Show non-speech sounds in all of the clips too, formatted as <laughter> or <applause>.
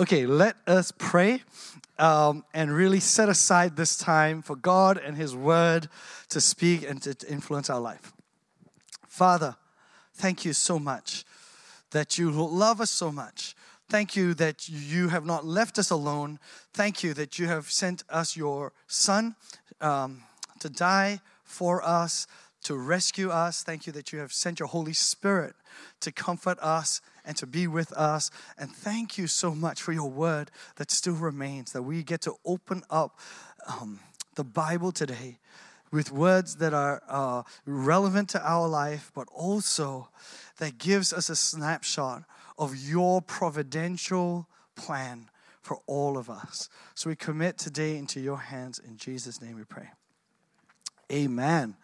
Okay, let us pray um, and really set aside this time for God and His Word to speak and to influence our life. Father, thank you so much that you love us so much. Thank you that you have not left us alone. Thank you that you have sent us your Son um, to die for us, to rescue us. Thank you that you have sent your Holy Spirit to comfort us and to be with us. And thank you so much for your word that still remains, that we get to open up um, the Bible today with words that are uh, relevant to our life, but also that gives us a snapshot of your providential plan for all of us. So we commit today into your hands. In Jesus' name we pray. Amen.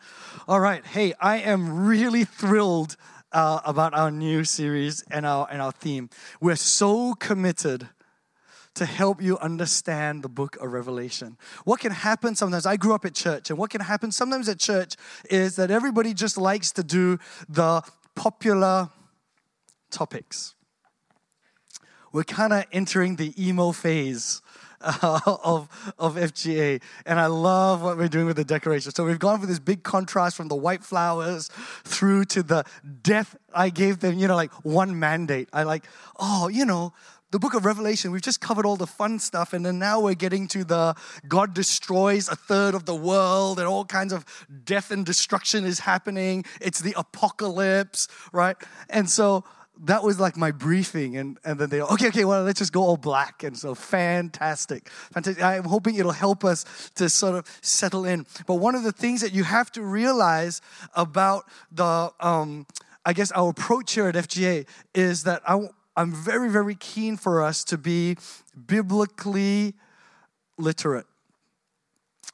All right. Hey, I am really thrilled uh, about our new series and our, and our theme. We're so committed to help you understand the book of Revelation. What can happen sometimes, I grew up at church, and what can happen sometimes at church is that everybody just likes to do the popular topics. We're kind of entering the emo phase <laughs> of, of FGA. And I love what we're doing with the decoration. So we've gone for this big contrast from the white flowers through to the death. I gave them, you know, like one mandate. I like, oh, you know, the book of Revelation, we've just covered all the fun stuff, and then now we're getting to the God destroys a third of the world, and all kinds of death and destruction is happening. It's the apocalypse, right? And so that was like my briefing and, and then they okay okay well let's just go all black and so fantastic fantastic. I'm hoping it'll help us to sort of settle in. But one of the things that you have to realize about the um, i guess our approach here at fga is that I, i'm very very keen for us to be biblically literate.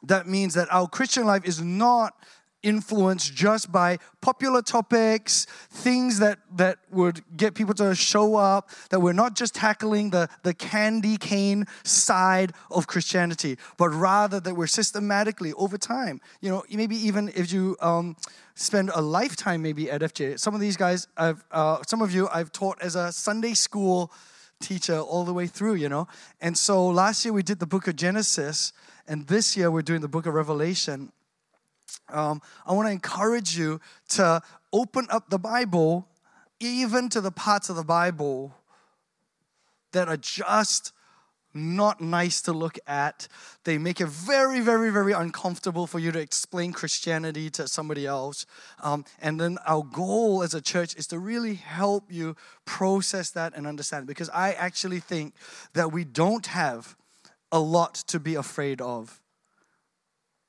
That means that our christian life is not influenced just by popular topics, things that, that would get people to show up, that we're not just tackling the, the candy cane side of Christianity, but rather that we're systematically over time. You know, maybe even if you um, spend a lifetime maybe at FJ, some of these guys, I've, uh, some of you I've taught as a Sunday school teacher all the way through, you know. And so last year we did the book of Genesis, and this year we're doing the book of Revelation um, I want to encourage you to open up the Bible, even to the parts of the Bible that are just not nice to look at. They make it very, very, very uncomfortable for you to explain Christianity to somebody else. Um, and then our goal as a church is to really help you process that and understand. Because I actually think that we don't have a lot to be afraid of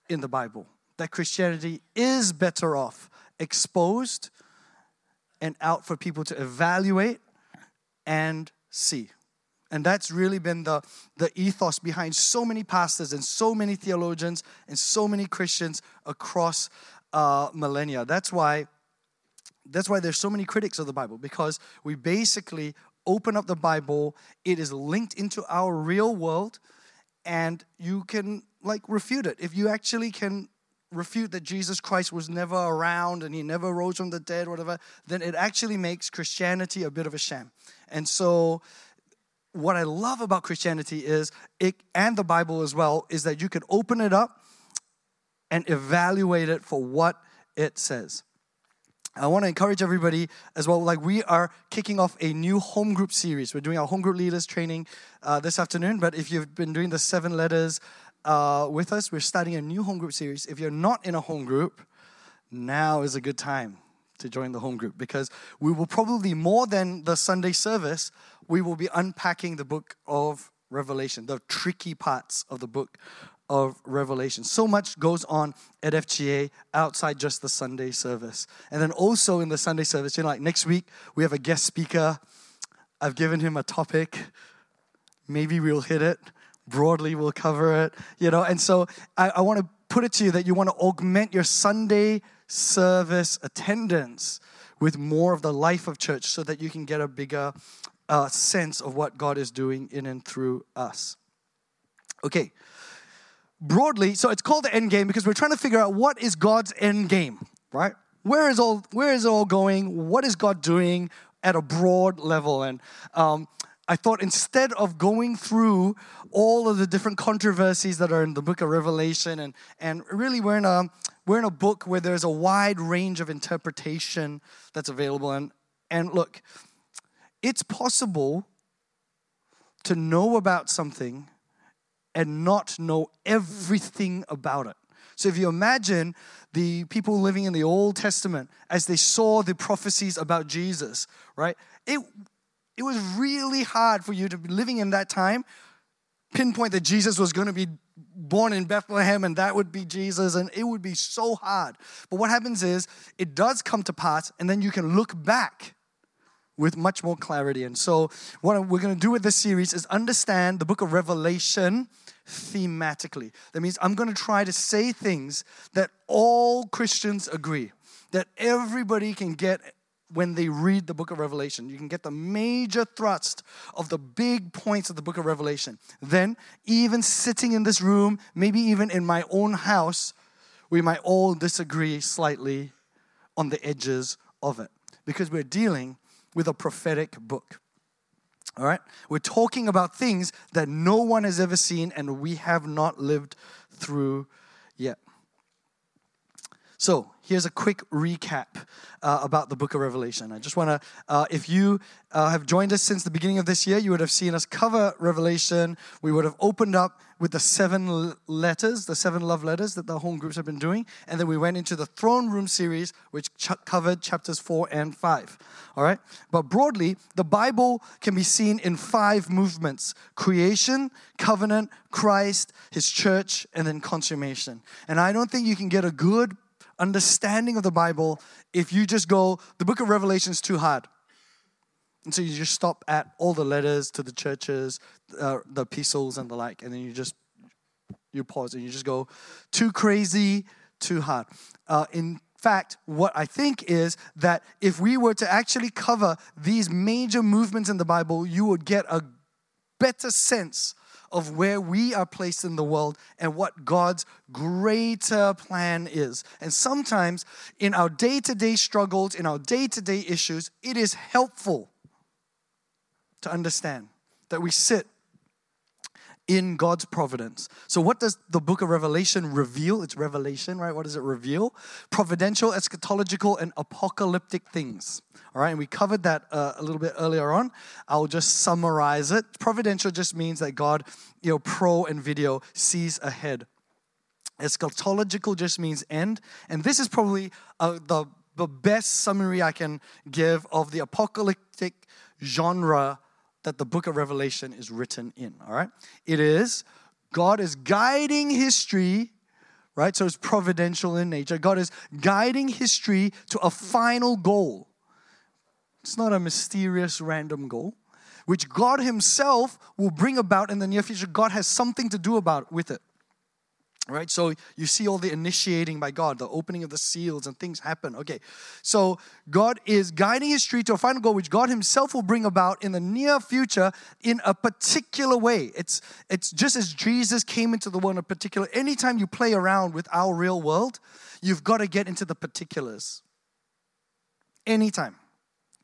in the Bible that Christianity is better off exposed and out for people to evaluate and see. And that's really been the, the ethos behind so many pastors and so many theologians and so many Christians across uh, millennia. That's why, that's why there's so many critics of the Bible because we basically open up the Bible, it is linked into our real world, and you can like refute it. If you actually can refute that Jesus Christ was never around and he never rose from the dead, whatever, then it actually makes Christianity a bit of a sham. And so, what I love about Christianity is it, and the Bible as well, is that you can open it up and evaluate it for what it says. I want to encourage everybody as well. Like, we are kicking off a new home group series. We're doing our home group leaders training uh, this afternoon. But if you've been doing the seven letters uh, with us. We're starting a new home group series. If you're not in a home group, now is a good time to join the home group because we will probably more than the Sunday service, we will be unpacking the book of Revelation, the tricky parts of the book of Revelation. So much goes on at FGA outside just the Sunday service. And then also in the Sunday service, you know, like next week, we have a guest speaker. I've given him a topic. Maybe we'll hit it broadly we'll cover it, you know. And so I, I want to put it to you that you want to augment your Sunday service attendance with more of the life of church so that you can get a bigger uh, sense of what God is doing in and through us. Okay, broadly, so it's called the end game because we're trying to figure out what is God's end game, right? Where is all where is it all going? What is God doing at a broad level? And um, I thought instead of going through all of the different controversies that are in the book of Revelation, and, and really we're in, a, we're in a book where there's a wide range of interpretation that's available. And, and look, it's possible to know about something and not know everything about it. So if you imagine the people living in the Old Testament as they saw the prophecies about Jesus, right? It it was really hard for you to be living in that time, pinpoint that Jesus was going to be born in Bethlehem and that would be Jesus, and it would be so hard. But what happens is it does come to pass, and then you can look back with much more clarity. And so, what we're going to do with this series is understand the book of Revelation thematically. That means I'm going to try to say things that all Christians agree, that everybody can get when they read the book of Revelation. You can get the major thrust of the big points of the book of Revelation. Then, even sitting in this room, maybe even in my own house, we might all disagree slightly on the edges of it because we're dealing with a prophetic book. All right? We're talking about things that no one has ever seen and we have not lived through yet. So, here's a quick recap uh, about the book of Revelation. I just want to, uh, if you uh, have joined us since the beginning of this year, you would have seen us cover Revelation. We would have opened up with the seven letters, the seven love letters that the home groups have been doing. And then we went into the throne room series, which ch- covered chapters four and five. All right? But broadly, the Bible can be seen in five movements creation, covenant, Christ, his church, and then consummation. And I don't think you can get a good understanding of the Bible if you just go, the book of Revelation is too hard. And so you just stop at all the letters to the churches, uh, the epistles and the like, and then you just you pause and you just go, too crazy, too hard. Uh, in fact, what I think is that if we were to actually cover these major movements in the Bible, you would get a better sense of where we are placed in the world and what God's greater plan is. And sometimes in our day to day struggles, in our day to day issues, it is helpful to understand that we sit in God's providence. So, what does the book of Revelation reveal? It's revelation, right? What does it reveal? Providential, eschatological, and apocalyptic things. All right, and we covered that uh, a little bit earlier on. I'll just summarize it. Providential just means that God, you know, pro and video sees ahead. Eschatological just means end, and this is probably uh, the the best summary I can give of the apocalyptic genre that the book of Revelation is written in, all right? It is God is guiding history, right? So it's providential in nature. God is guiding history to a final goal. It's not a mysterious random goal, which God Himself will bring about in the near future. God has something to do about with it. Right? So you see all the initiating by God, the opening of the seals and things happen. Okay. So God is guiding His history to a final goal which God himself will bring about in the near future in a particular way. It's it's just as Jesus came into the world in a particular anytime you play around with our real world, you've got to get into the particulars. Anytime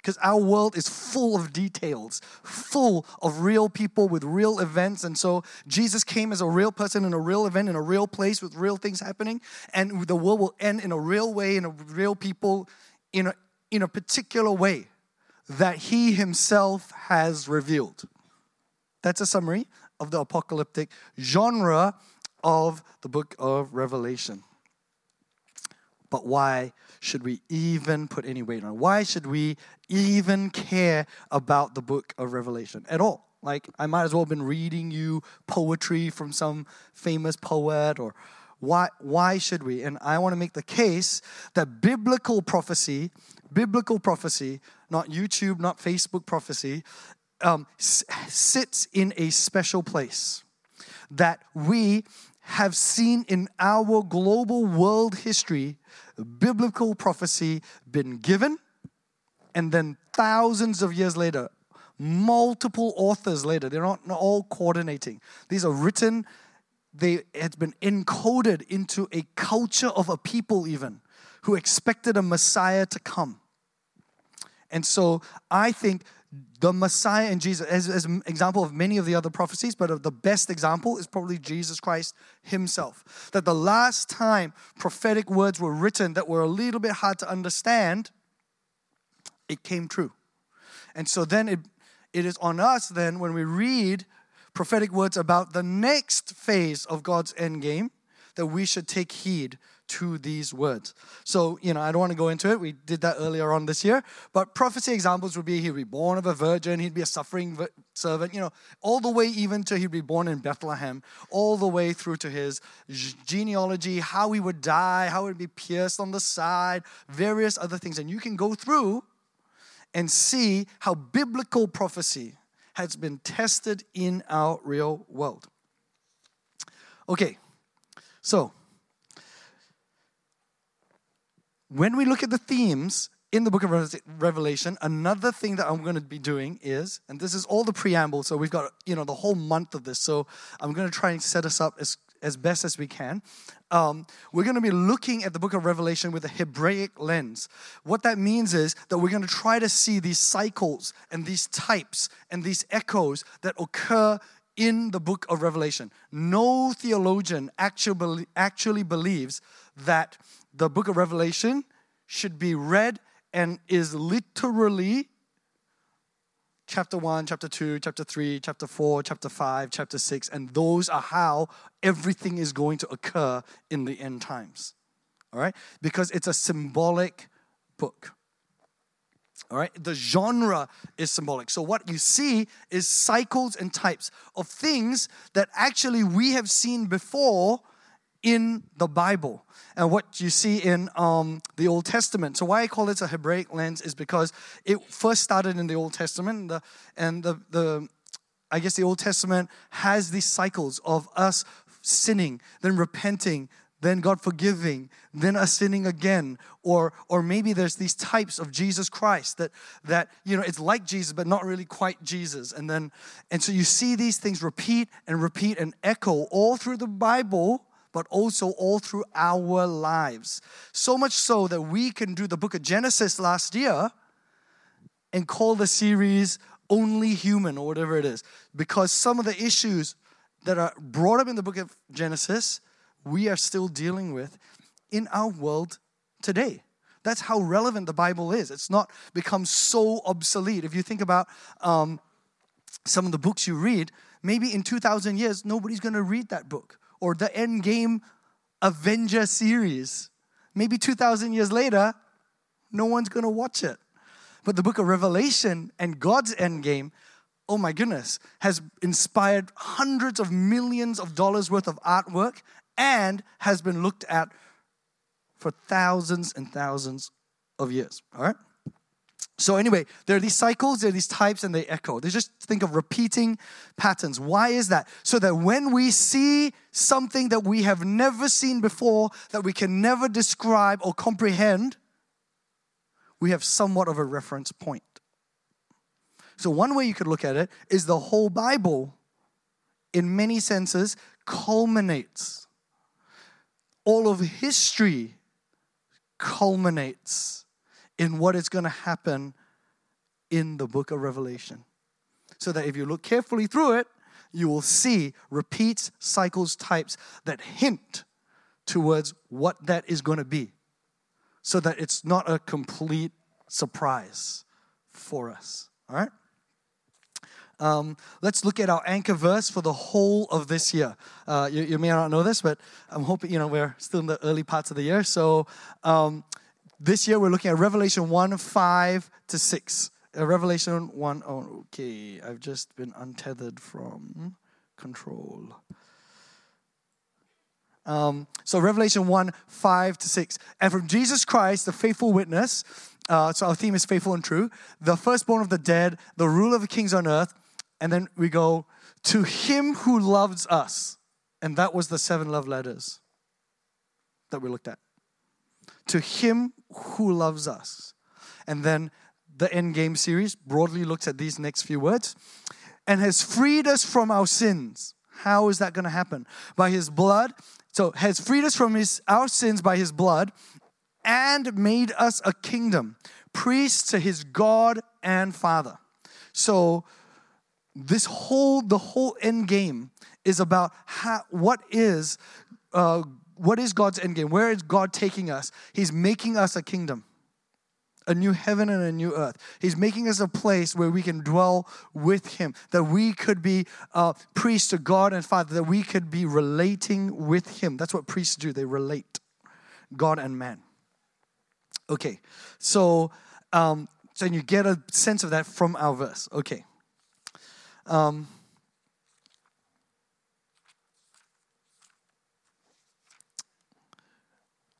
because our world is full of details, full of real people with real events. And so Jesus came as a real person in a real event, in a real place with real things happening. And the world will end in a real way, in a real people, in a, in a particular way that he himself has revealed. That's a summary of the apocalyptic genre of the book of Revelation. But why should we even put any weight on it? Why should we even care about the book of Revelation at all? Like, I might as well have been reading you poetry from some famous poet, or why, why should we? And I want to make the case that biblical prophecy, biblical prophecy, not YouTube, not Facebook prophecy, um, sits in a special place. That we have seen in our global world history biblical prophecy been given, and then thousands of years later, multiple authors later, they're not, all coordinating. These are written, they it's been encoded into a culture of a people even who expected a Messiah to come. And so I think the Messiah and Jesus, as, as an example of many of the other prophecies, but the best example is probably Jesus Christ himself. That the last time prophetic words were written that were a little bit hard to understand, it came true. And so then it, it is on us then when we read prophetic words about the next phase of God's end game that we should take heed to these words. So, you know, I don't want to go into it. We did that earlier on this year. But prophecy examples would be he'd be born of a virgin, he'd be a suffering servant, you know, all the way even to he'd be born in Bethlehem, all the way through to his genealogy, how he would die, how he would be pierced on the side, various other things. And you can go through and see how biblical prophecy has been tested in our real world. Okay, so when we look at the themes in the book of Revelation, another thing that I'm going to be doing is, and this is all the preamble, so we've got you know the whole month of this, so I'm going to try and set us up as as best as we can. Um, we're going to be looking at the book of Revelation with a Hebraic lens. What that means is that we're going to try to see these cycles and these types and these echoes that occur in the book of Revelation. No theologian actually, actually believes that the book of Revelation should be read and is literally chapter 1, chapter 2, chapter 3, chapter 4, chapter 5, chapter 6, and those are how everything is going to occur in the end times. All right? Because it's a symbolic book. All right, the genre is symbolic. So, what you see is cycles and types of things that actually we have seen before in the Bible and what you see in um, the Old Testament. So why I call it a Hebraic lens is because it first started in the Old Testament, the, and the, the I guess the Old Testament has these cycles of us sinning, then repenting, then God forgiving, then us sinning again, or or maybe there's these types of Jesus Christ that that you know it's like Jesus but not really quite Jesus, and then and so you see these things repeat and repeat and echo all through the Bible, but also all through our lives. So much so that we can do the book of Genesis last year and call the series Only Human or whatever it is. Because some of the issues that are brought up in the book of Genesis, we are still dealing with in our world today. That's how relevant the Bible is. It's not become so obsolete. If you think about um, some of the books you read, maybe in 2,000 years, nobody's going to read that book or the Endgame Avenger series. Maybe 2,000 years later, no one's gonna watch it. But the book of Revelation and God's Endgame, oh my goodness, has inspired hundreds of millions of dollars worth of artwork and has been looked at for thousands and thousands of years. All right? So, anyway, there are these cycles, there are these types, and they echo. They just think of repeating patterns. Why is that? So that when we see something that we have never seen before, that we can never describe or comprehend, we have somewhat of a reference point. So, one way you could look at it is the whole Bible, in many senses, culminates. All of history culminates in what is going to happen in the book of Revelation. So that if you look carefully through it, you will see repeats, cycles, types that hint towards what that is going to be. So that it's not a complete surprise for us. All right? Um, let's look at our anchor verse for the whole of this year. Uh, you, you, may not know this, but I'm hoping, you know, we're still in the early parts of the year. So um, this year we're looking at Revelation 1 5 to 6. Uh, Revelation 1, oh, okay, I've just been untethered from control. Um, so Revelation 1 5 to 6. And from Jesus Christ, the faithful witness, uh, so our theme is faithful and true, the firstborn of the dead, the ruler of the kings on earth. And then we go to him who loves us. And that was the seven love letters that we looked at to him who loves us. And then the End Game series broadly looks at these next few words and has freed us from our sins. How is that going to happen? By his blood. So has freed us from his our sins by his blood and made us a kingdom, priests to his God and Father. So this whole the whole end game is about how, what is uh, what is God's end game? Where is God taking us? He's making us a kingdom, a new heaven and a new earth. He's making us a place where we can dwell with Him, that we could be uh, priests to God and Father, that we could be relating with Him. That's what priests do, they relate God and man. Okay, so um, so you get a sense of that from our verse. Okay. Um,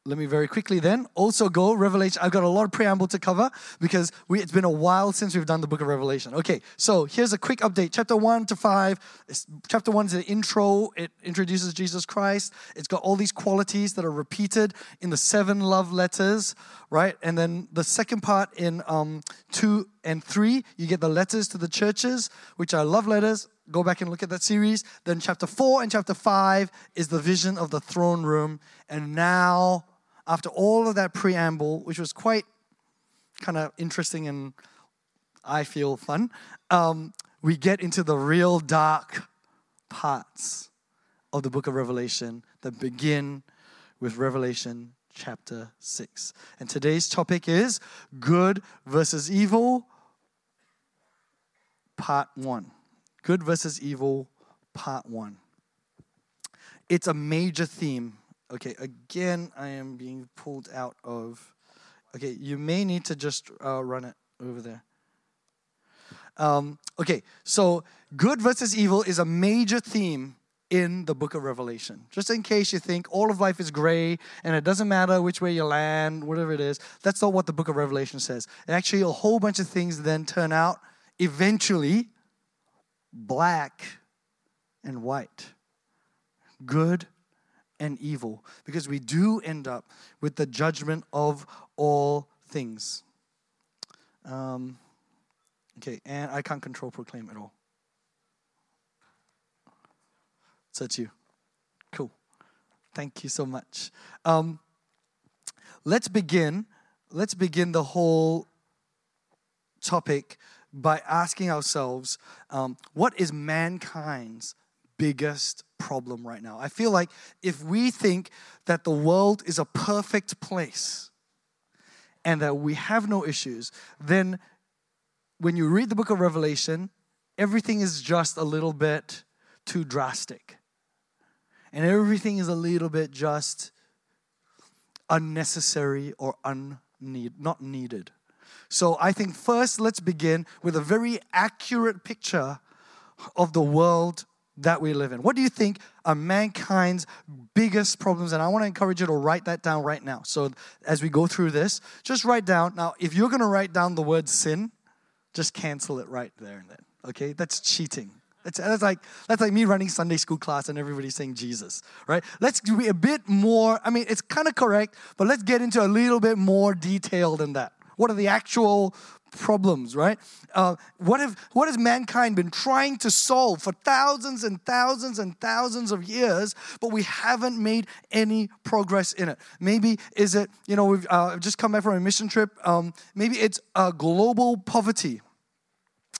let me very quickly then. Also go revelation i've got a lot of preamble to cover because we, it's been a while since we've done the book of revelation. Okay so here's a quick update. Chapter 1 to 5 chapter 1 is the intro. It introduces jesus christ. It's got all these qualities that are repeated in the seven love letters right? And then the second part in um, 2 and 3 you get the letters to the churches which are love letters. Go back and look at that series. Then chapter 4 and chapter 5 is the vision of the throne room. And now after all of that preamble, which was quite kind of interesting and I feel fun, um, we get into the real dark parts of the book of Revelation that begin with Revelation chapter 6. And today's topic is good versus evil, part 1. Good versus evil, part 1. It's a major theme Okay, again, I am being pulled out of. Okay, you may need to just uh, run it over there. Um, okay, so good versus evil is a major theme in the book of Revelation. Just in case you think all of life is gray and it doesn't matter which way you land, whatever it is, that's not what the book of Revelation says. And actually, a whole bunch of things then turn out eventually black and white. Good and evil because we do end up with the judgment of all things. Um, okay, and I can't control proclaim at all. So it's you. Cool. Thank you so much. Um, let's begin. Let's begin the whole topic by asking ourselves um, what is mankind's biggest problem right now. I feel like if we think that the world is a perfect place and that we have no issues, then when you read the book of Revelation, everything is just a little bit too drastic. And everything is a little bit just unnecessary or unneed, not needed. So I think first let's begin with a very accurate picture of the world that we live in. What do you think are mankind's biggest problems? And I want to encourage you to write that down right now. So as we go through this, just write down. Now, if you're going to write down the word sin, just cancel it right there and then. Okay? That's cheating. That's, that's like that's like me running Sunday school class and everybody saying Jesus, right? Let's be a bit more. I mean, it's kind of correct, but let's get into a little bit more detail than that. What are the actual problems, right? Uh, what, have, what has mankind been trying to solve for thousands and thousands and thousands of years, but we haven't made any progress in it? Maybe is it, you know, we've uh, just come back from a mission trip. Um, maybe it's uh, global poverty.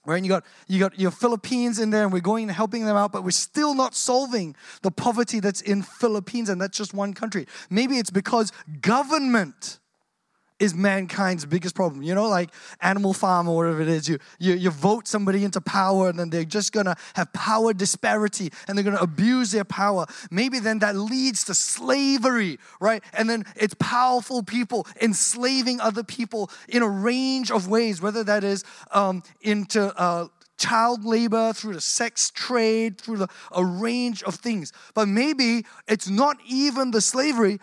Right, and you got you got your Philippines in there, and we're going and helping them out, but we're still not solving the poverty that's in Philippines, and that's just one country. Maybe it's because government is mankind's biggest problem. You know, like Animal Farm or whatever it is. You, you, you vote somebody into power and then they're just gonna have power disparity and they're gonna abuse their power. Maybe then that leads to slavery, right? And then it's powerful people enslaving other people in a range of ways, whether that is um, into uh, child labor, through the sex trade, through the, a range of things. But maybe it's not even the slavery,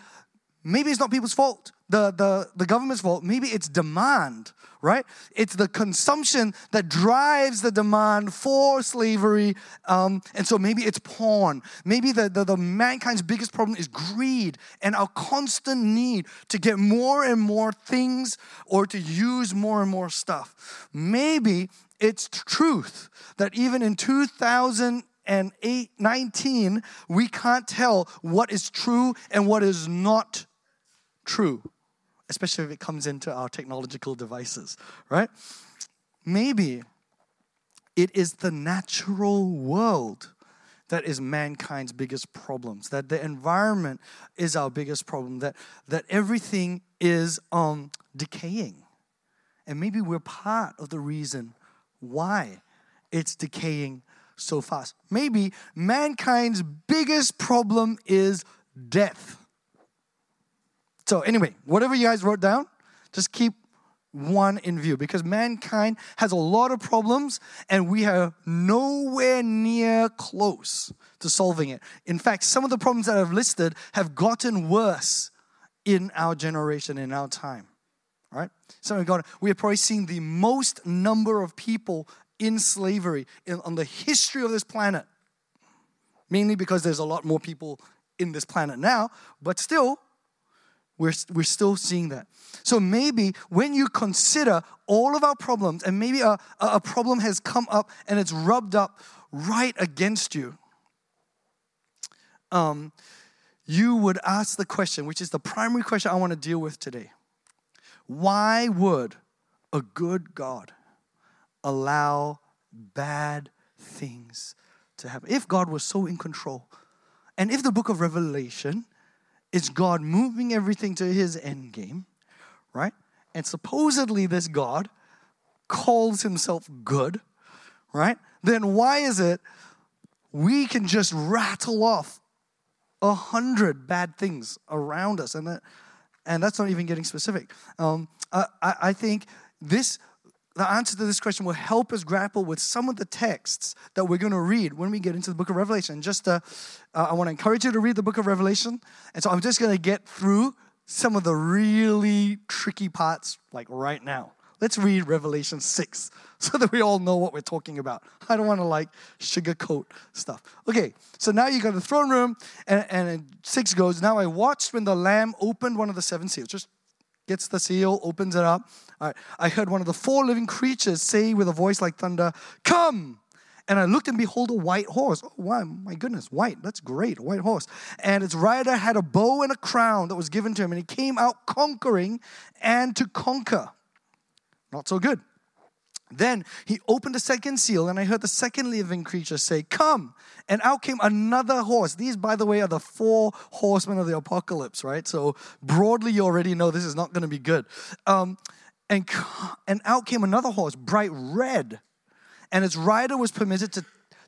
maybe it's not people's fault the, the, the government's fault. Maybe it's demand, right? It's the consumption that drives the demand for slavery. Um, and so maybe it's porn. Maybe the, the, the mankind's biggest problem is greed and our constant need to get more and more things or to use more and more stuff. Maybe it's truth that even in 2008, 19, we can't tell what is true and what is not true especially if it comes into our technological devices, right? Maybe it is the natural world that is mankind's biggest problems that the environment is our biggest problem that that everything is um decaying. And maybe we're part of the reason why it's decaying so fast. Maybe mankind's biggest problem is death so anyway whatever you guys wrote down just keep one in view because mankind has a lot of problems and we are nowhere near close to solving it. In fact, some of the problems that I've listed have gotten worse in our generation, in our time. All right? So oh we are probably seeing the most number of people in slavery in, on the history of this planet. Mainly because there's a lot more people in this planet now, but still, we're, we're still seeing that. So maybe when you consider all of our problems, and maybe a, a problem has come up and it's rubbed up right against you, um, you would ask the question, which is the primary question I want to deal with today. Why would a good God allow bad things to happen? If God was so in control, and if the book of Revelation is God moving everything to his end game, right? And supposedly this God calls himself good, right? Then why is it we can just rattle off a hundred bad things around us? And that, and that's not even getting specific. Um, I, I think this the answer to this question will help us grapple with some of the texts that we're going to read when we get into the book of Revelation. Just uh, uh, I want to encourage you to read the book of Revelation. And so I'm just going to get through some of the really tricky parts like right now. Let's read Revelation 6 <laughs> so that we all know what we're talking about. I don't want to like sugarcoat stuff. Okay, so now you got the throne room, and, and 6 goes, Now I watched when the Lamb opened one of the seven seals. Just gets the seal, opens it up. I heard one of the four living creatures say with a voice like thunder, Come! And I looked and behold a white horse. Oh, wow, my goodness, white. That's great, a white horse. And its rider had a bow and a crown that was given to him, and he came out conquering and to conquer. Not so good. Then he opened the second seal, and I heard the second living creature say, Come! And out came another horse. These, by the way, are the four horsemen of the apocalypse, right? So broadly, you already know this is not going to be good. Um, and, and out came another horse, bright red, and its rider was permitted to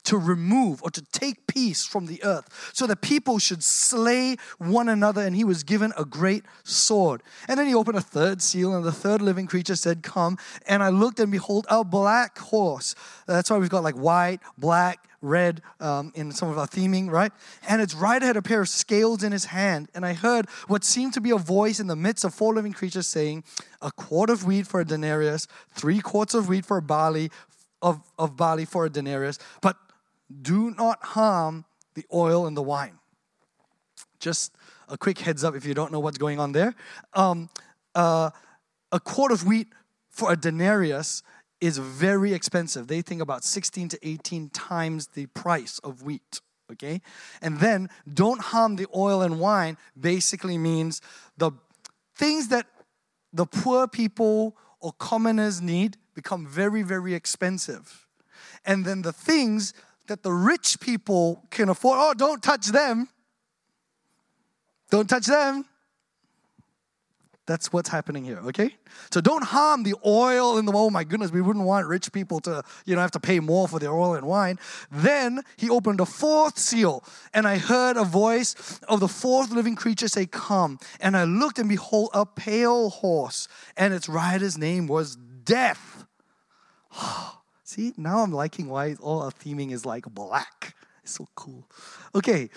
to remove or to take peace from the earth so that people should slay one another. And he was given a great sword. And then he opened a third seal and the third living creature said come. And i looked and behold a black horse. That's why we've got like white black red um, in some of our theming right and its rider had a pair of scales in his hand and i heard what seemed to be a voice in the midst of four living creatures saying a quart of wheat for a denarius three quarts of wheat for a barley of, of barley for a denarius but do not harm the oil and the wine. Just a quick heads up if you don't know what's going on there. Um, uh, a quart of wheat for a denarius is very expensive. They think about 16 to 18 times the price of wheat. Okay? And then don't harm the oil and wine basically means the things that the poor people or commoners need become very, very expensive. And then the things that the rich people can afford. Oh, don't touch them. Don't touch them. That's what's happening here, okay? So don't harm the oil and the oh my goodness, we wouldn't want rich people to, you know, have to pay more for their oil and wine. Then he opened a fourth seal, and I heard a voice of the fourth living creature say, Come. And I looked and behold a pale horse, and its rider's name was Death. <gasps> See, now I'm liking why all our theming is like black. It's so cool. Okay,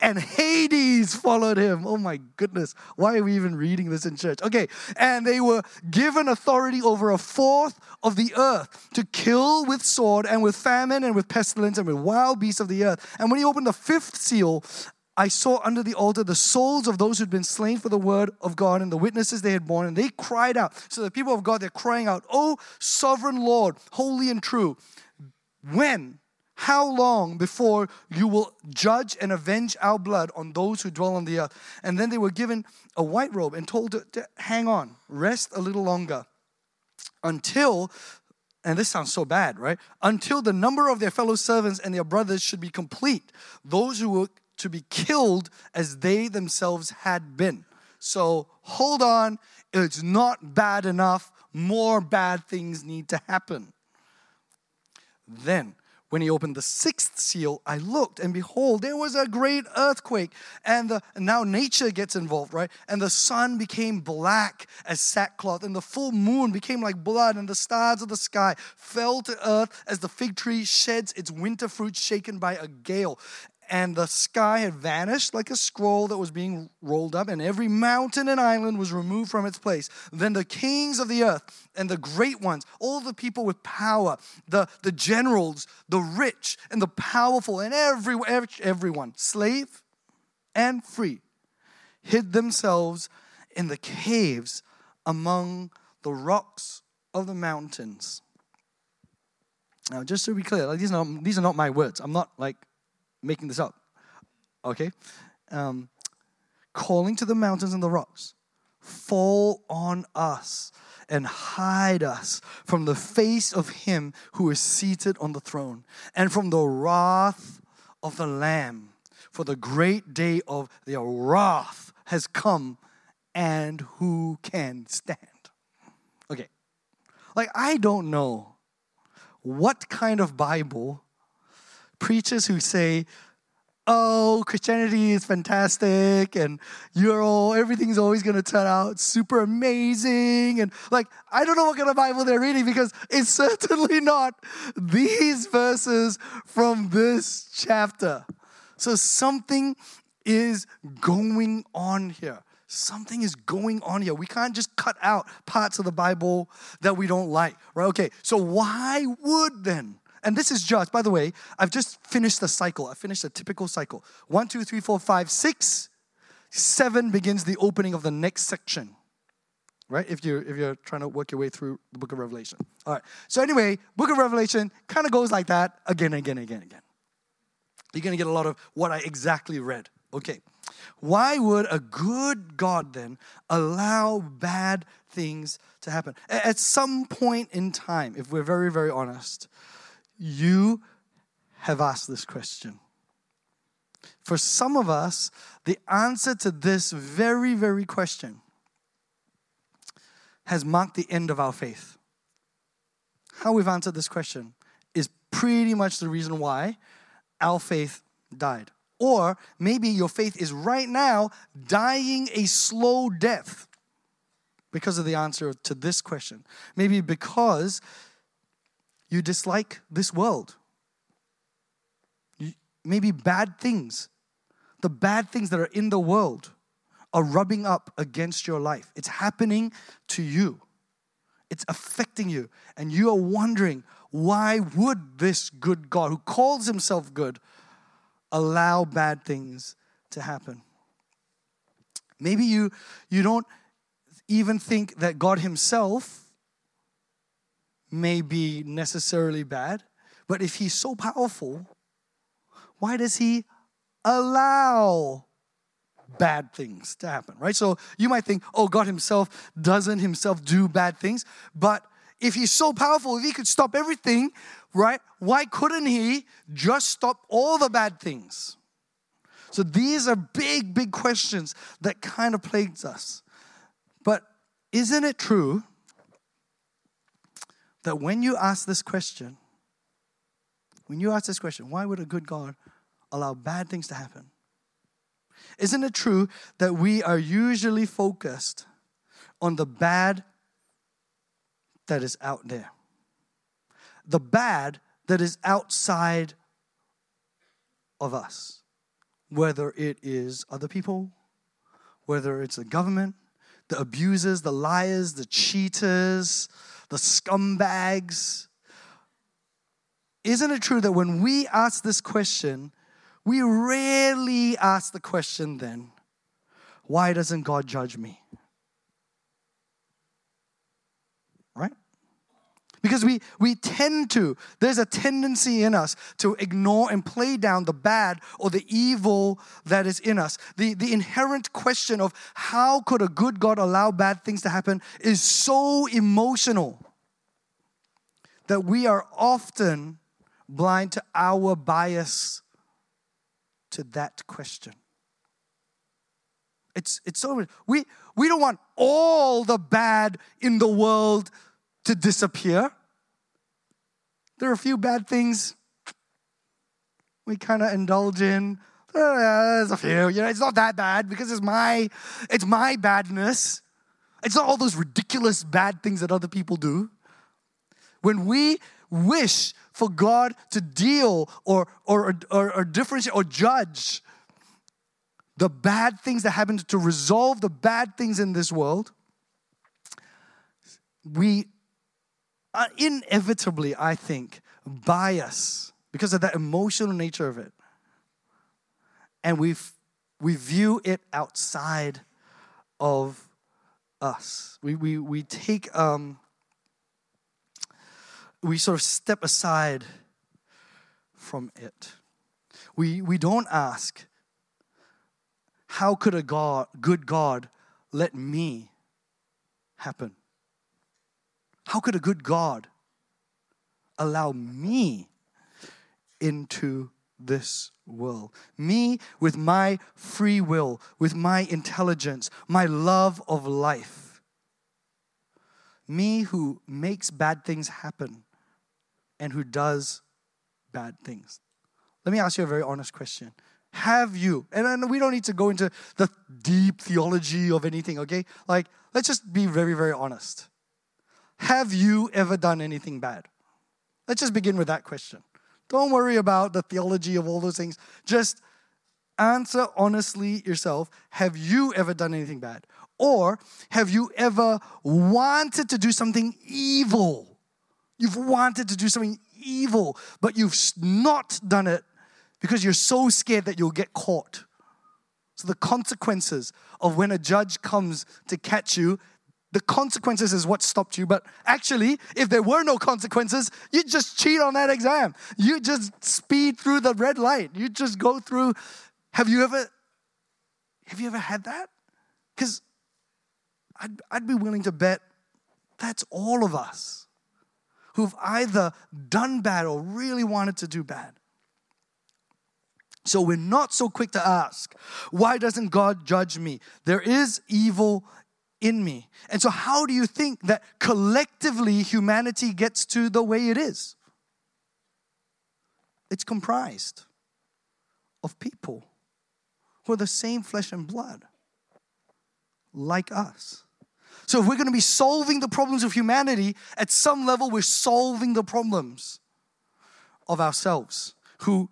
and Hades followed him. Oh my goodness. Why are we even reading this in church? Okay, and they were given authority over a fourth of the earth to kill with sword and with famine and with pestilence and with wild beasts of the earth. And when he opened the fifth seal, I saw under the altar the souls of those who'd been slain for the word of God and the witnesses they had borne, and they cried out. So the people of God, they're crying out, Oh, sovereign Lord, holy and true, when, how long before you will judge and avenge our blood on those who dwell on the earth? And then they were given a white robe and told to, to hang on, rest a little longer until and this sounds so bad, right? Until the number of their fellow servants and their brothers should be complete, those who were to be killed as they themselves had been. So hold on, it's not bad enough. More bad things need to happen. Then when he opened the sixth seal, I looked, and behold, there was a great earthquake. And, the, and now nature gets involved, right? And the sun became black as sackcloth, and the full moon became like blood, and the stars of the sky fell to earth as the fig tree sheds its winter fruit shaken by a gale and the sky had vanished like a scroll that was being rolled up, and every mountain and island was removed from its place. Then the kings of the earth and the great ones, all the people with power, the, the generals, the rich and the powerful, and every, every, everyone, slave and free, hid themselves in the caves among the rocks of the mountains. Now, just to be clear, like, these, are not, these are not my words. I'm not like making this up. Okay? Um, calling to the mountains and the rocks, fall on us and hide us from the face of him who is seated on the throne and from the wrath of the Lamb. For the great day of their wrath has come, and who can stand? Okay. Like, I don't know what kind of Bible preachers who say, oh, Christianity is fantastic and you're all, everything's always going to turn out super amazing. And like, I don't know what kind of Bible they're reading because it's <laughs> certainly not these verses from this chapter. So something is going on here. Something is going on here. We can't just cut out parts of the Bible that we don't like, right? Okay, so why would then and this is just, by the way, I've just finished the cycle. I finished a typical cycle. One, two, three, four, five, six, seven begins the opening of the next section. Right? If you're if you're trying to work your way through the book of Revelation. All right. So anyway, book of Revelation kind of goes like that again, again, again, again. You're gonna get a lot of what I exactly read. Okay. Why would a good God then allow bad things to happen? At some point in time, if we're very, very honest, you have asked this question. For some of us, the answer to this very, very question has marked the end of our faith. How we've answered this question is pretty much the reason why our faith died. Or maybe your faith is right now dying a slow death because of the answer to this question. Maybe because you dislike this world. maybe bad things, the bad things that are in the world are rubbing up against your life. It's happening to you, it's affecting you. And you are wondering, why would this good God, who calls himself good, allow bad things to happen? Maybe you, you don't even think that God Himself may be necessarily bad, but if he's so powerful, why does he allow bad things to happen, right? So you might think, oh, God himself doesn't himself do bad things, but if he's so powerful, if he could stop everything, right, why couldn't he just stop all the bad things? So these are big, big questions that kind of plagues us. But isn't it true that when you ask this question, when you ask this question, why would a good God allow bad things to happen? Isn't it true that we are usually focused on the bad that is out there? The bad that is outside of us, whether it is other people, whether it's the government, the abusers, the liars, the cheaters, the scumbags. Isn't it true that when we ask this question, we rarely ask the question then, why doesn't God judge me? Right? Because we, we tend to, there's a tendency in us to ignore and play down the bad or the evil that is in us. The, the inherent question of how could a good God allow bad things to happen is so emotional that we are often blind to our bias to that question. It's, it's so we we don't want all the bad in the world to disappear. There are a few bad things we kind of indulge in. There's a few, you know, it's not that bad because it's my it's my badness. It's not all those ridiculous bad things that other people do. When we wish for God to deal or, or, or, or differentiate or judge the bad things that happen to resolve the bad things in this world, we inevitably, I think, bias because of that emotional nature of it. And we we view it outside of us. We, we, we take, um, we sort of step aside from it. We, we don't ask, how could a God, good God let me happen? How could a good God allow me into this world? Me with my free will, with my intelligence, my love of life. Me who makes bad things happen and who does bad things. Let me ask you a very honest question. Have you, and we don't need to go into the deep theology of anything, okay? Like, let's just be very, very honest. Have you ever done anything bad? Let's just begin with that question. Don't worry about the theology of all those things. Just answer honestly yourself Have you ever done anything bad? Or have you ever wanted to do something evil? You've wanted to do something evil, but you've not done it because you're so scared that you'll get caught. So, the consequences of when a judge comes to catch you, the consequences is what stopped you. But actually, if there were no consequences, you just cheat on that exam. You just speed through the red light. You just go through. Have you ever, have you ever had that? Because I'd, I'd be willing to bet that's all of us who've either done bad or really wanted to do bad. So we're not so quick to ask, why doesn't God judge me? There is evil in me. And so, how do you think that collectively humanity gets to the way it is? It's comprised of people who are the same flesh and blood, like us. So, if we're going to be solving the problems of humanity, at some level, we're solving the problems of ourselves, who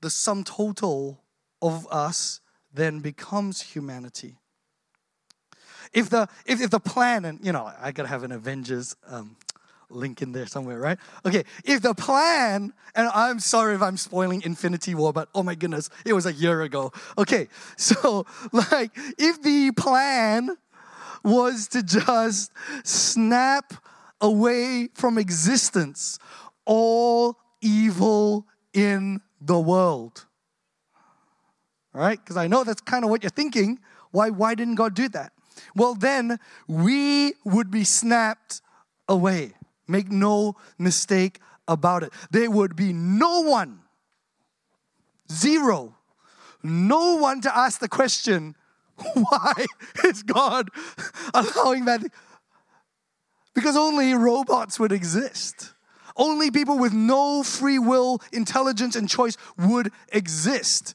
the sum total of us then becomes humanity if the if, if the plan and you know I gotta have an Avengers um, link in there somewhere, right? Okay, if the plan, and I'm sorry if I'm spoiling Infinity War, but oh my goodness, it was a year ago. Okay, <laughs> so like if the plan was to just snap away from existence all evil in the world. All right? Because I know that's kind of what you're thinking. Why, why didn't God do that? Well, then we would be snapped away. Make no mistake about it. There would be no one, zero, no one to ask the question, <laughs> why is God <laughs> allowing that? Because only robots would exist. Only people with no free will, intelligence, and choice would exist.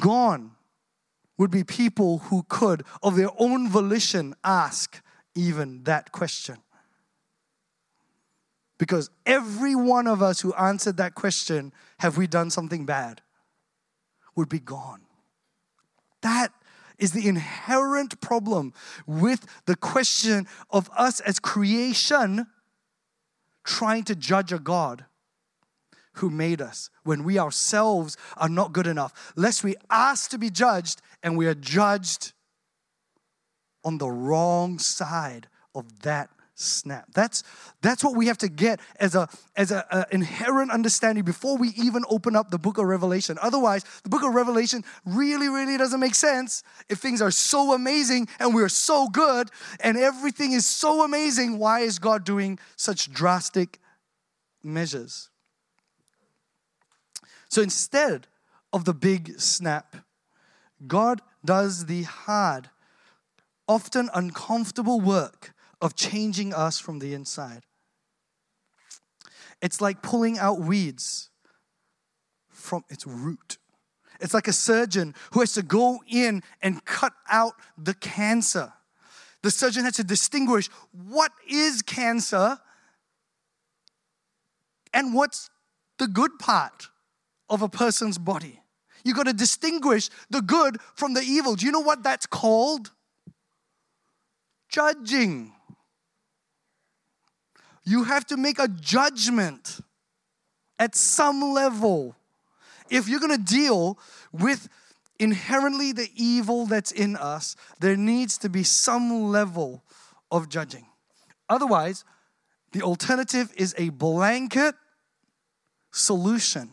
Gone would be people who could, of their own volition, ask even that question. Because every one of us who answered that question, have we done something bad, would be gone. That is the inherent problem with the question of us as creation trying to judge a God who made us when we ourselves are not good enough, lest we ask to be judged and we are judged on the wrong side of that snap. That's that's what we have to get as a as a, a, inherent understanding before we even open up the book of Revelation. Otherwise, the book of Revelation really really doesn't make sense if things are so amazing and we're so good and everything is so amazing. Why is God doing such drastic measures? So instead of the big snap, God does the hard, often uncomfortable work of changing us from the inside. It's like pulling out weeds from its root. It's like a surgeon who has to go in and cut out the cancer. The surgeon has to distinguish what is cancer and what's the good part of a person's body. You got to distinguish the good from the evil. Do you know what that's called? Judging. You have to make a judgment at some level. If you're going to deal with inherently the evil that's in us, there needs to be some level of judging. Otherwise, the alternative is a blanket solution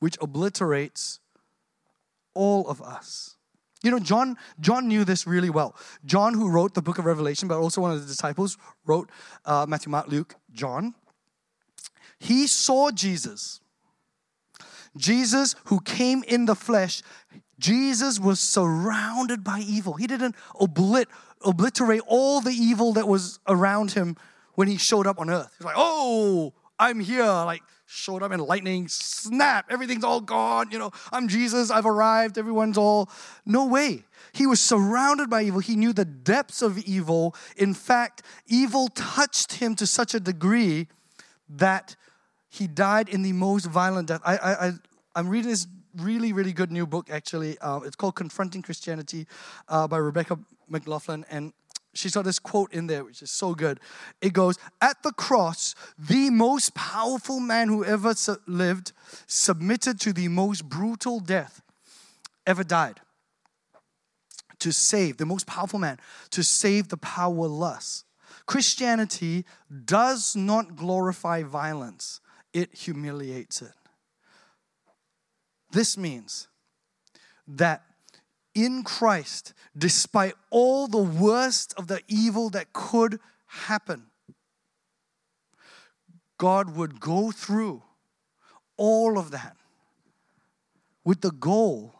which obliterates all of us. You know, John, John knew this really well. John, who wrote the book of Revelation, but also one of the disciples, wrote uh, Matthew, Mark, Luke, John. He saw Jesus. Jesus, who came in the flesh, Jesus was surrounded by evil. He didn't oblit, obliterate all the evil that was around him when he showed up on earth. He's like, oh, I'm here. Like, showed up in lightning, snap, everything's all gone. You know, I'm Jesus, I've arrived, everyone's all. No way. He was surrounded by evil. He knew the depths of evil. In fact, evil touched him to such a degree that he died in the most violent death. I, I, I I'm reading this really, really good new book, actually. Uh, it's called Confronting Christianity uh, by Rebecca McLaughlin. And she's got this quote in there which is so good. It goes, At the cross, the most powerful man who ever lived submitted to the most brutal death ever died to save, the most powerful man, to save the powerless. Christianity does not glorify violence, it humiliates it. This means that in Christ, despite all the worst of the evil that could happen, God would go through all of that with the goal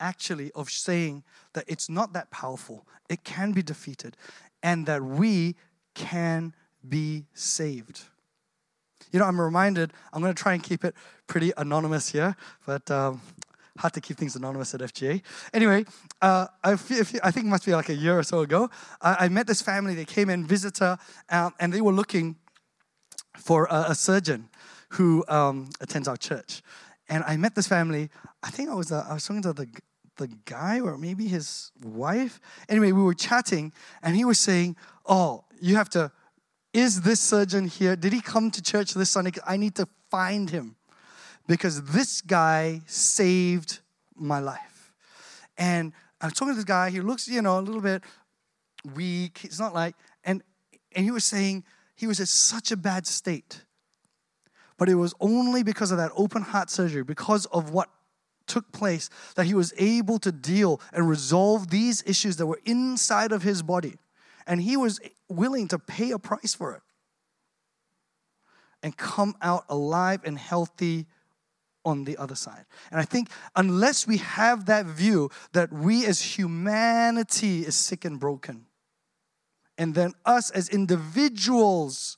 actually of saying that it's not that powerful, it can be defeated, and that we can be saved. You know, I'm reminded, I'm going to try and keep it pretty anonymous here, but um, hard to keep things anonymous at FGA. Anyway, uh, I, I, think it must be like a year or so ago. I, I met this family. They came in, visitor, um, and they were looking for a, a surgeon who um, attends our church. And I met this family. I think I was uh, I was talking to the the guy or maybe his wife. Anyway, we were chatting, and he was saying, "Oh, you have to." Is this surgeon here? Did he come to church this Sunday? I need to find him because this guy saved my life. And I was talking to this guy, he looks, you know, a little bit weak. He's not like, and, and he was saying he was in such a bad state. But it was only because of that open heart surgery, because of what took place, that he was able to deal and resolve these issues that were inside of his body. And he was willing to pay a price for it and come out alive and healthy on the other side. And I think unless we have that view that we as humanity is sick and broken, and then us as individuals,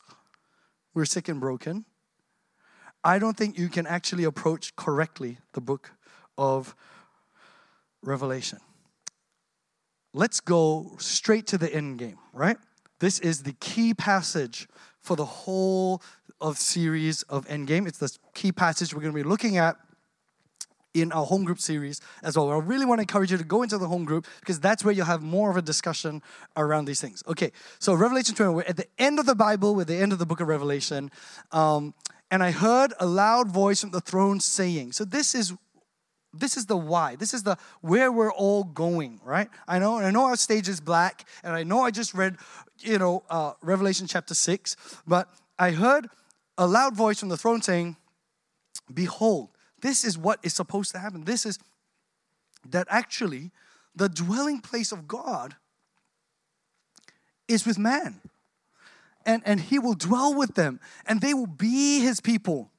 we're sick and broken, I don't think you can actually approach correctly the book of Revelation. Let's go straight to the end game, right? This is the key passage for the whole of series of Endgame. It's the key passage we're going to be looking at in our home group series as well. I really want to encourage you to go into the home group because that's where you'll have more of a discussion around these things. Okay, so Revelation 20, we're at the end of the Bible, we're at the end of the book of Revelation. Um, and I heard a loud voice from the throne saying, so this is this is the why. This is the where we're all going, right? I know, I know our stage is black, and I know I just read, you know, uh, Revelation chapter six, but I heard a loud voice from the throne saying, "Behold, this is what is supposed to happen. This is that actually the dwelling place of God is with man." And, and he will dwell with them, and they will be his people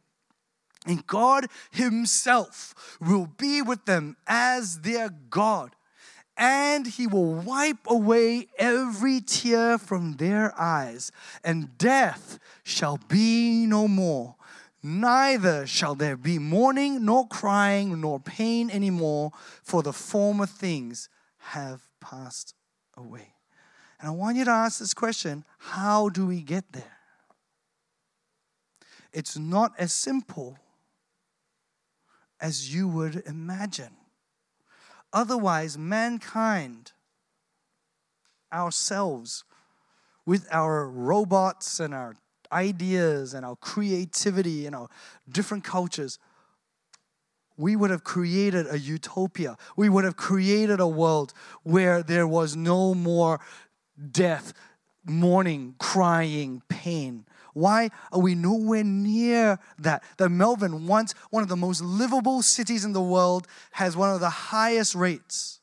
and God Himself will be with them as their God. And He will wipe away every tear from their eyes, and death shall be no more. Neither shall there be mourning, nor crying, nor pain anymore, for the former things have passed away. And I want you to ask this question how do we get there? It's not as simple as you would imagine. Otherwise, mankind, ourselves, with our robots and our ideas and our creativity and our different cultures, we would have created a utopia. We would have created a world where there was no more death, mourning, crying, pain. Why are we nowhere near that? That Melbourne, once one of the most livable cities in the world, has one of the highest rates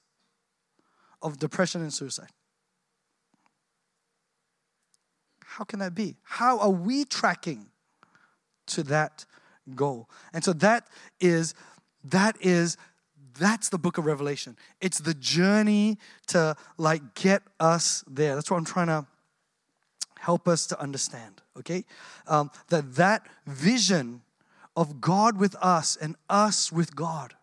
of depression and suicide. How can that be? How are we tracking to that goal? And so that is that is that's the book of revelation it's the journey to like get us there that's what i'm trying to help us to understand okay? Um, that that vision of God with us and us with God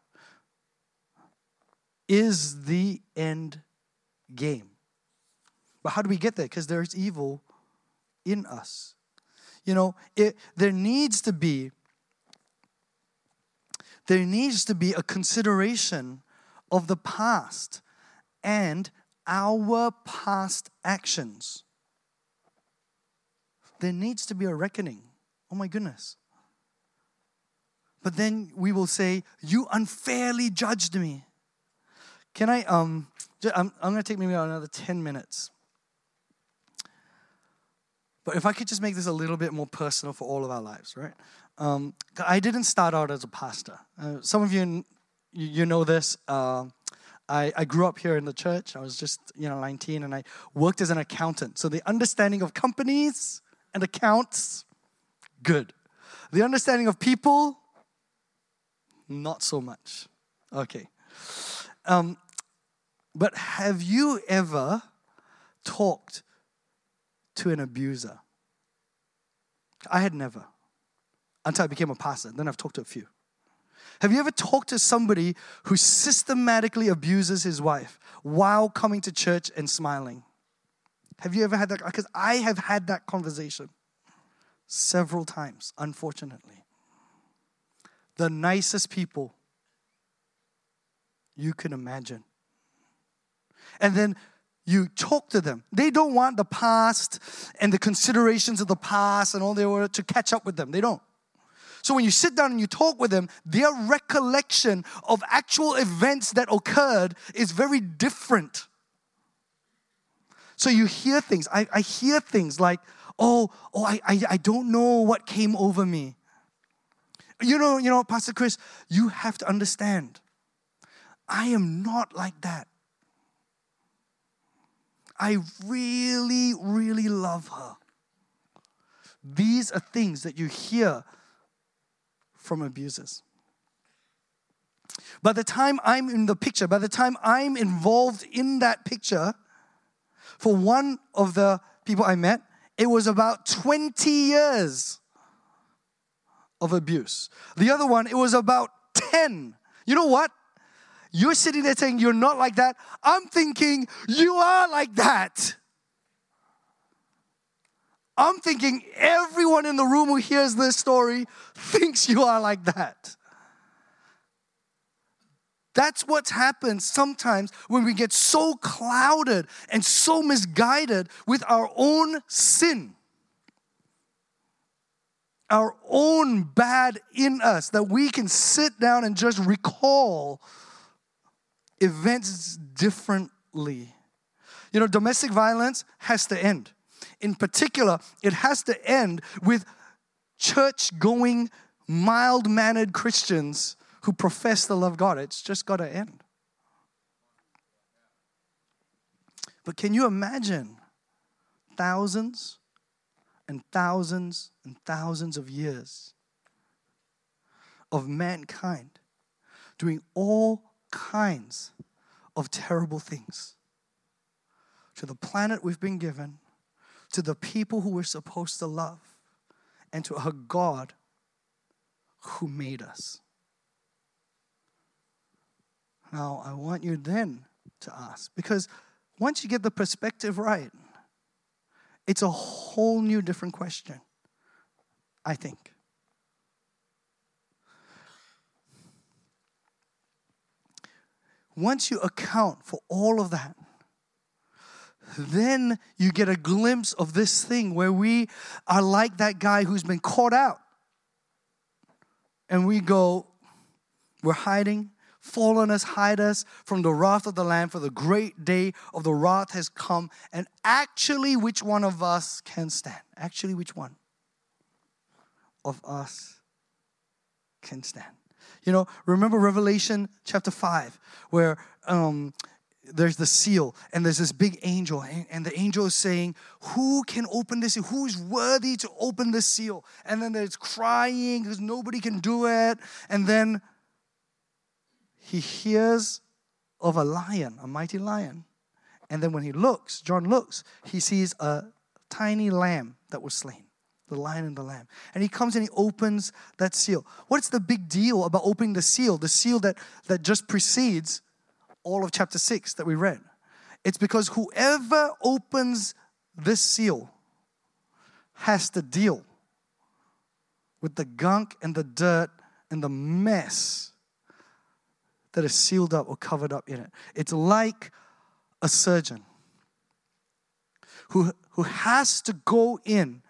is the end game. But how do we get there? Because there's evil in us. You know, it, there needs to be there needs to be a consideration of the past and our past actions there needs to be a reckoning. Oh my goodness. But then we will say, You unfairly judged me. Can I, um, I'm, I'm going to take maybe another 10 minutes. But if I could just make this a little bit more personal for all of our lives, right? Um, I didn't start out as a pastor. Uh, some of you, you know this. Uh, I, I grew up here in the church. I was just, you know, 19 and I worked as an accountant. So the understanding of companies, and accounts, good. The understanding of people, not so much. Okay. Um, but have you ever talked to an abuser? I had never until I became a pastor. Then I've talked to a few. Have you ever talked to somebody who systematically abuses his wife while coming to church and smiling? Have you ever had that? Because I have had that conversation several times, unfortunately. The nicest people you can imagine. And then you talk to them. They don't want the past and the considerations of the past and all they were to catch up with them. They don't. So when you sit down and you talk with them, their recollection of actual events that occurred is very different. So you hear things. I, I hear things like, oh, oh, I, I, I don't know what came over me. You know, you know, Pastor Chris, you have to understand. I am not like that. I really, really love her. These are things that you hear from abusers. By the time I'm in the picture, by the time I'm involved in that picture, for one of the people I met, it was about 20 years of abuse. The other one, it was about 10. You know what? You're sitting there saying you're not like that. I'm thinking you are like that. I'm thinking everyone in the room who hears this story thinks you are like that. That's what's happened sometimes when we get so clouded and so misguided with our own sin. our own bad in us that we can sit down and just recall events differently. You know, domestic violence has to end. In particular, it has to end with church going, mild mannered Christians who profess to love of God. It's just got to end. But can you imagine thousands and thousands and thousands of years of mankind doing all kinds of terrible things to the planet we've been given, to the people who we're supposed to love, and to a God who made us. Now, I want you then to ask, because once you get the perspective right, it's a whole new different question, I think. Once you account for all of that, then you get a glimpse of this thing where we are like that guy who's been caught out. And we go, we're hiding, fall on us, hide us from the wrath of the Lamb, for the great day of the wrath has come. And actually, which one of us can stand? Actually, which one of us can stand? You know, remember Revelation chapter 5, where um, there's the seal and there's this big angel and, the angel is saying who can open this who's worthy to open this seal and then there's crying because nobody can do it and then he hears of a lion a mighty lion. And then when he looks john looks he sees a tiny lamb that was slain the lion and the lamb. And he comes and he opens that seal. What's the big deal about opening the seal the seal that that just precedes all of chapter 6 that we read. It's because whoever opens this seal has to deal with the gunk and the dirt and the mess that is sealed up or covered up in it. It's like a surgeon who, who has to go in.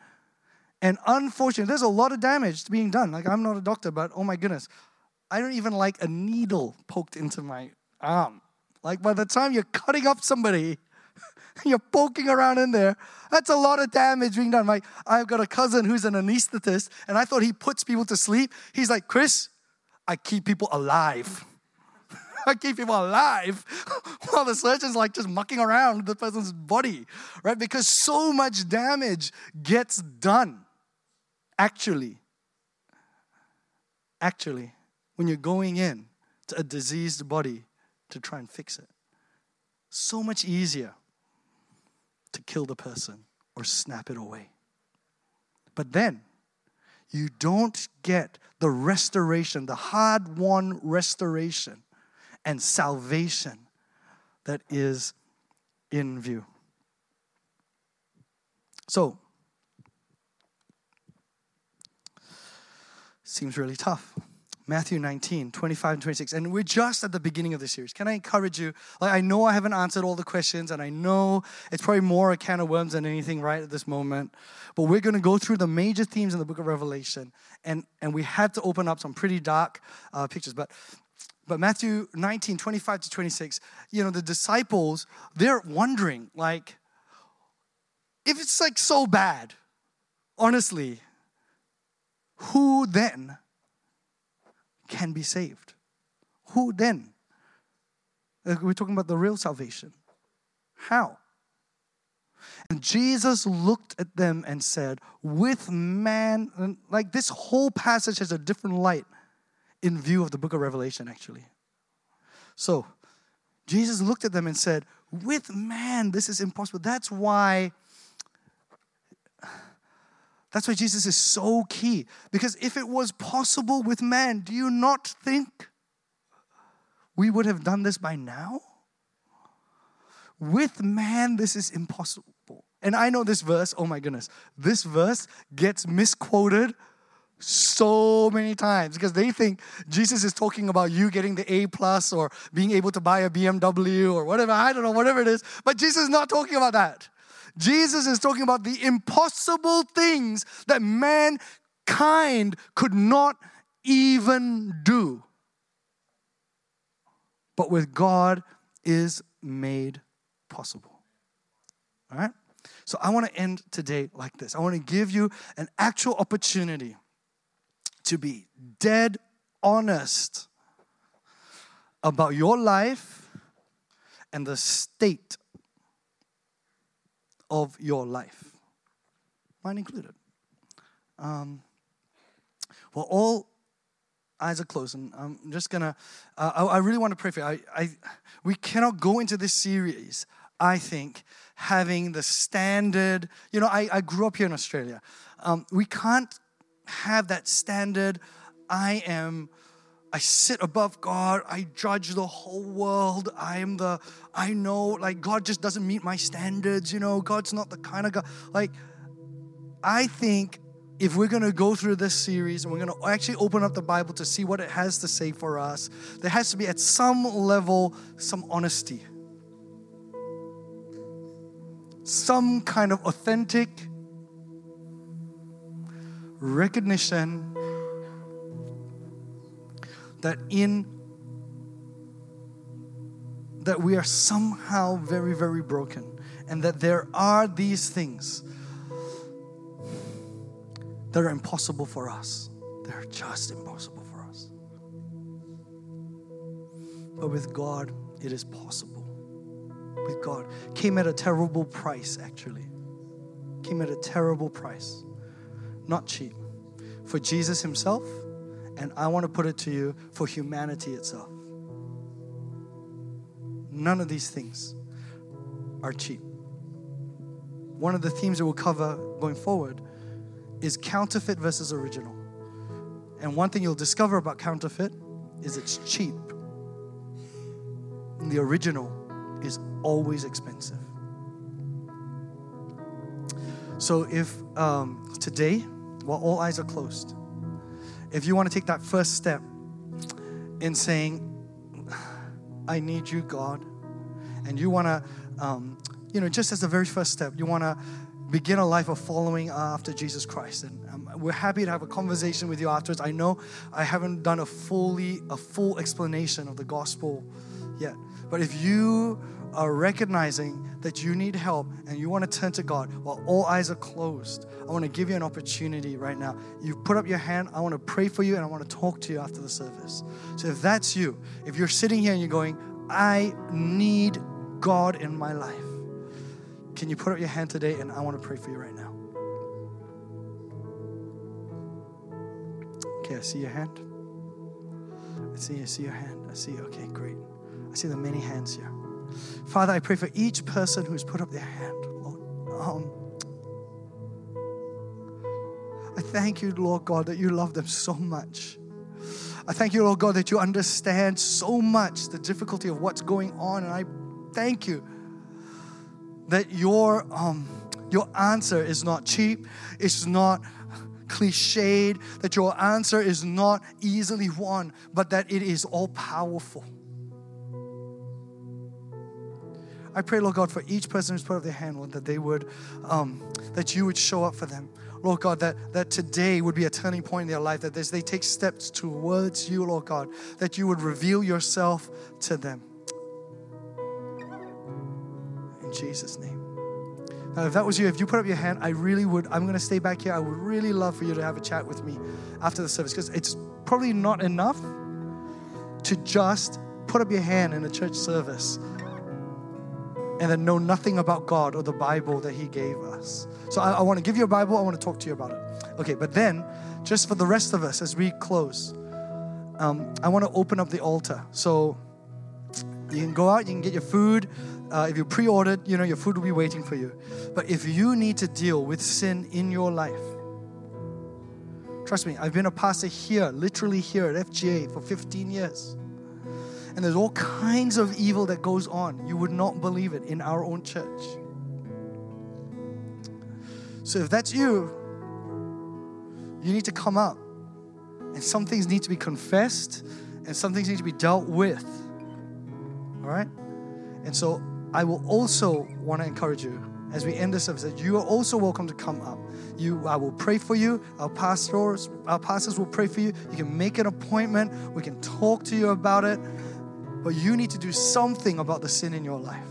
And unfortunately, there's a lot of damage being done. Like, I'm not a doctor, but oh my goodness, I don't even like a needle poked into my arm. Like by the time you're cutting up somebody, <laughs> you're poking around in there. That's a lot of damage being done. My, I've got a cousin who's an anesthetist, and I thought he puts people to sleep. He's like, Chris, I keep people alive. I <laughs> keep people alive <laughs> while the surgeon's like just mucking around the person's body, right? Because so much damage gets done. Actually, actually, when you're going in to a diseased body, to try and fix it. So much easier to kill the person or snap it away. But then, you don't get the restoration, the hard won restoration and salvation that is in view. So, seems really tough. Matthew 19, 25 and 26. And we're just at the beginning of the series. Can I encourage you? Like, I know I haven't answered all the questions, and I know it's probably more a can of worms than anything right at this moment. But we're going to go through the major themes in the book of Revelation. And, and we had to open up some pretty dark uh, pictures. But, but Matthew 19, 25 to 26, you know, the disciples, they're wondering, like, if it's like so bad, honestly, who then can be saved. Who then? We're talking about the real salvation. How? And Jesus looked at them and said, With man, like this whole passage has a different light in view of the book of Revelation, actually. So, Jesus looked at them and said, With man, this is impossible. That's why that's why Jesus is so key. Because if it was possible with man, do you not think we would have done this by now? With man, this is impossible. And I know this verse, oh my goodness, this verse gets misquoted so many times because they think Jesus is talking about you getting the A plus or being able to buy a BMW or whatever. I don't know, whatever it is. But Jesus is not talking about that. Jesus is talking about the impossible things that mankind could not even do. But with God is made possible. All right? So I want to end today like this. I want to give you an actual opportunity to be dead honest about your life and the state of your life, mine included. Um, well, all eyes are closed, and I'm just gonna. Uh, I, I, really want to pray for you. I, I, we cannot go into this series. I think having the standard. You know, I, I grew up here in Australia. Um, we can't have that standard. I am I sit above God. I judge the whole world. I am the, I know, like, God just doesn't meet my standards, you know, God's not the kind of God. Like, I think if we're going to go through this series and we're going to actually open up the Bible to see what it has to say for us, there has to be at some level some honesty, some kind of authentic recognition that in that we are somehow very very broken and that there are these things that are impossible for us. They're just impossible for us. But with god it is possible. With god. Came at a terrible price actually. Came at a terrible price not cheap for jesus himself and I want to put it to you for humanity itself. None of these things are cheap. One of the themes that we'll cover going forward is counterfeit versus original. And one thing you'll discover about counterfeit is it's cheap. And the original is always expensive. So if um, today, while all eyes are closed, if you want to take that first step in saying, I need you, God, and you want to, um, you know, just as the very first step, you want to begin a life of following after Jesus Christ. And um, we're happy to have a conversation with you afterwards. I know I haven't done a fully a full explanation of the gospel yet, but if you are recognizing that you need help and you want to turn to God while all eyes are closed, I want to give you an opportunity right now. You put up your hand, I want to pray for you and I want to talk to you after the service. So if that's you, if you're sitting here and you're going, I need God in my life, can you put up your hand today and I want to pray for you right now? Okay, I see your hand. I see, I see your hand. I see, okay, great. I see the many hands here. Father, I pray for each person who's put up their hand, Lord. Um, I thank you, Lord God, that you love them so much. I thank you, Lord God, that you understand so much the difficulty of what's going on. And I thank you that your, um, your answer is not cheap, it's not cliched, that your answer is not easily won, but that it is all powerful. I pray, Lord God, for each person who's put up their hand, Lord, that they would, um, that you would show up for them. Lord God, that, that today would be a turning point in their life, that as they take steps towards you, Lord God, that you would reveal yourself to them. In Jesus' name. Now, if that was you, if you put up your hand, I really would, I'm going to stay back here. I would really love for you to have a chat with me after the service because it's probably not enough to just put up your hand in a church service and then know nothing about God or the Bible that He gave us. So I, I want to give you a Bible, I want to talk to you about it. Okay, but then, just for the rest of us as we close, um, I want to open up the altar. So you can go out, you can get your food. Uh, if you pre ordered, you know, your food will be waiting for you. But if you need to deal with sin in your life, trust me, I've been a pastor here, literally here at FGA for 15 years. And there's all kinds of evil that goes on. You would not believe it in our own church. So if that's you, you need to come up. And some things need to be confessed, and some things need to be dealt with. All right? And so I will also want to encourage you as we end the service that you are also welcome to come up. You, I will pray for you. Our pastors, our pastors will pray for you. You can make an appointment. We can talk to you about it. But you need to do something about the sin in your life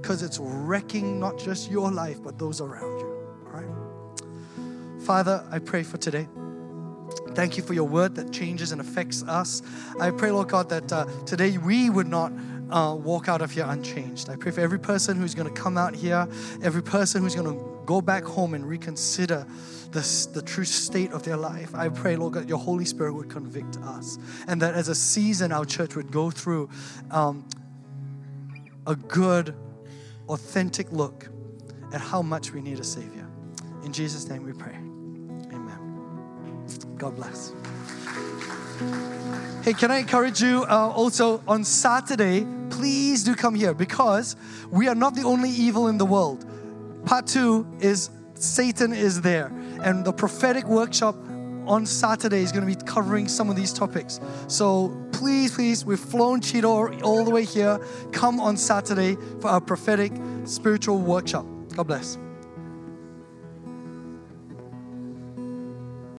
because it's wrecking not just your life, but those around you. All right? Father, I pray for today. Thank you for your word that changes and affects us. I pray, Lord God, that uh, today we would not uh, walk out of here unchanged. I pray for every person who's going to come out here, every person who's going to go back home and reconsider the, the true state of their life. I pray, Lord God, your Holy Spirit would convict us. And that as a season, our church would go through um, a good, authentic look at how much we need a Savior. In Jesus' name we pray. Amen. God bless. Hey, can I encourage you uh, also on Saturday? Please do come here because we are not the only evil in the world. Part two is Satan is there. And the prophetic workshop on Saturday is going to be covering some of these topics. So please, please, we've flown Cheeto all the way here. Come on Saturday for our prophetic spiritual workshop. God bless.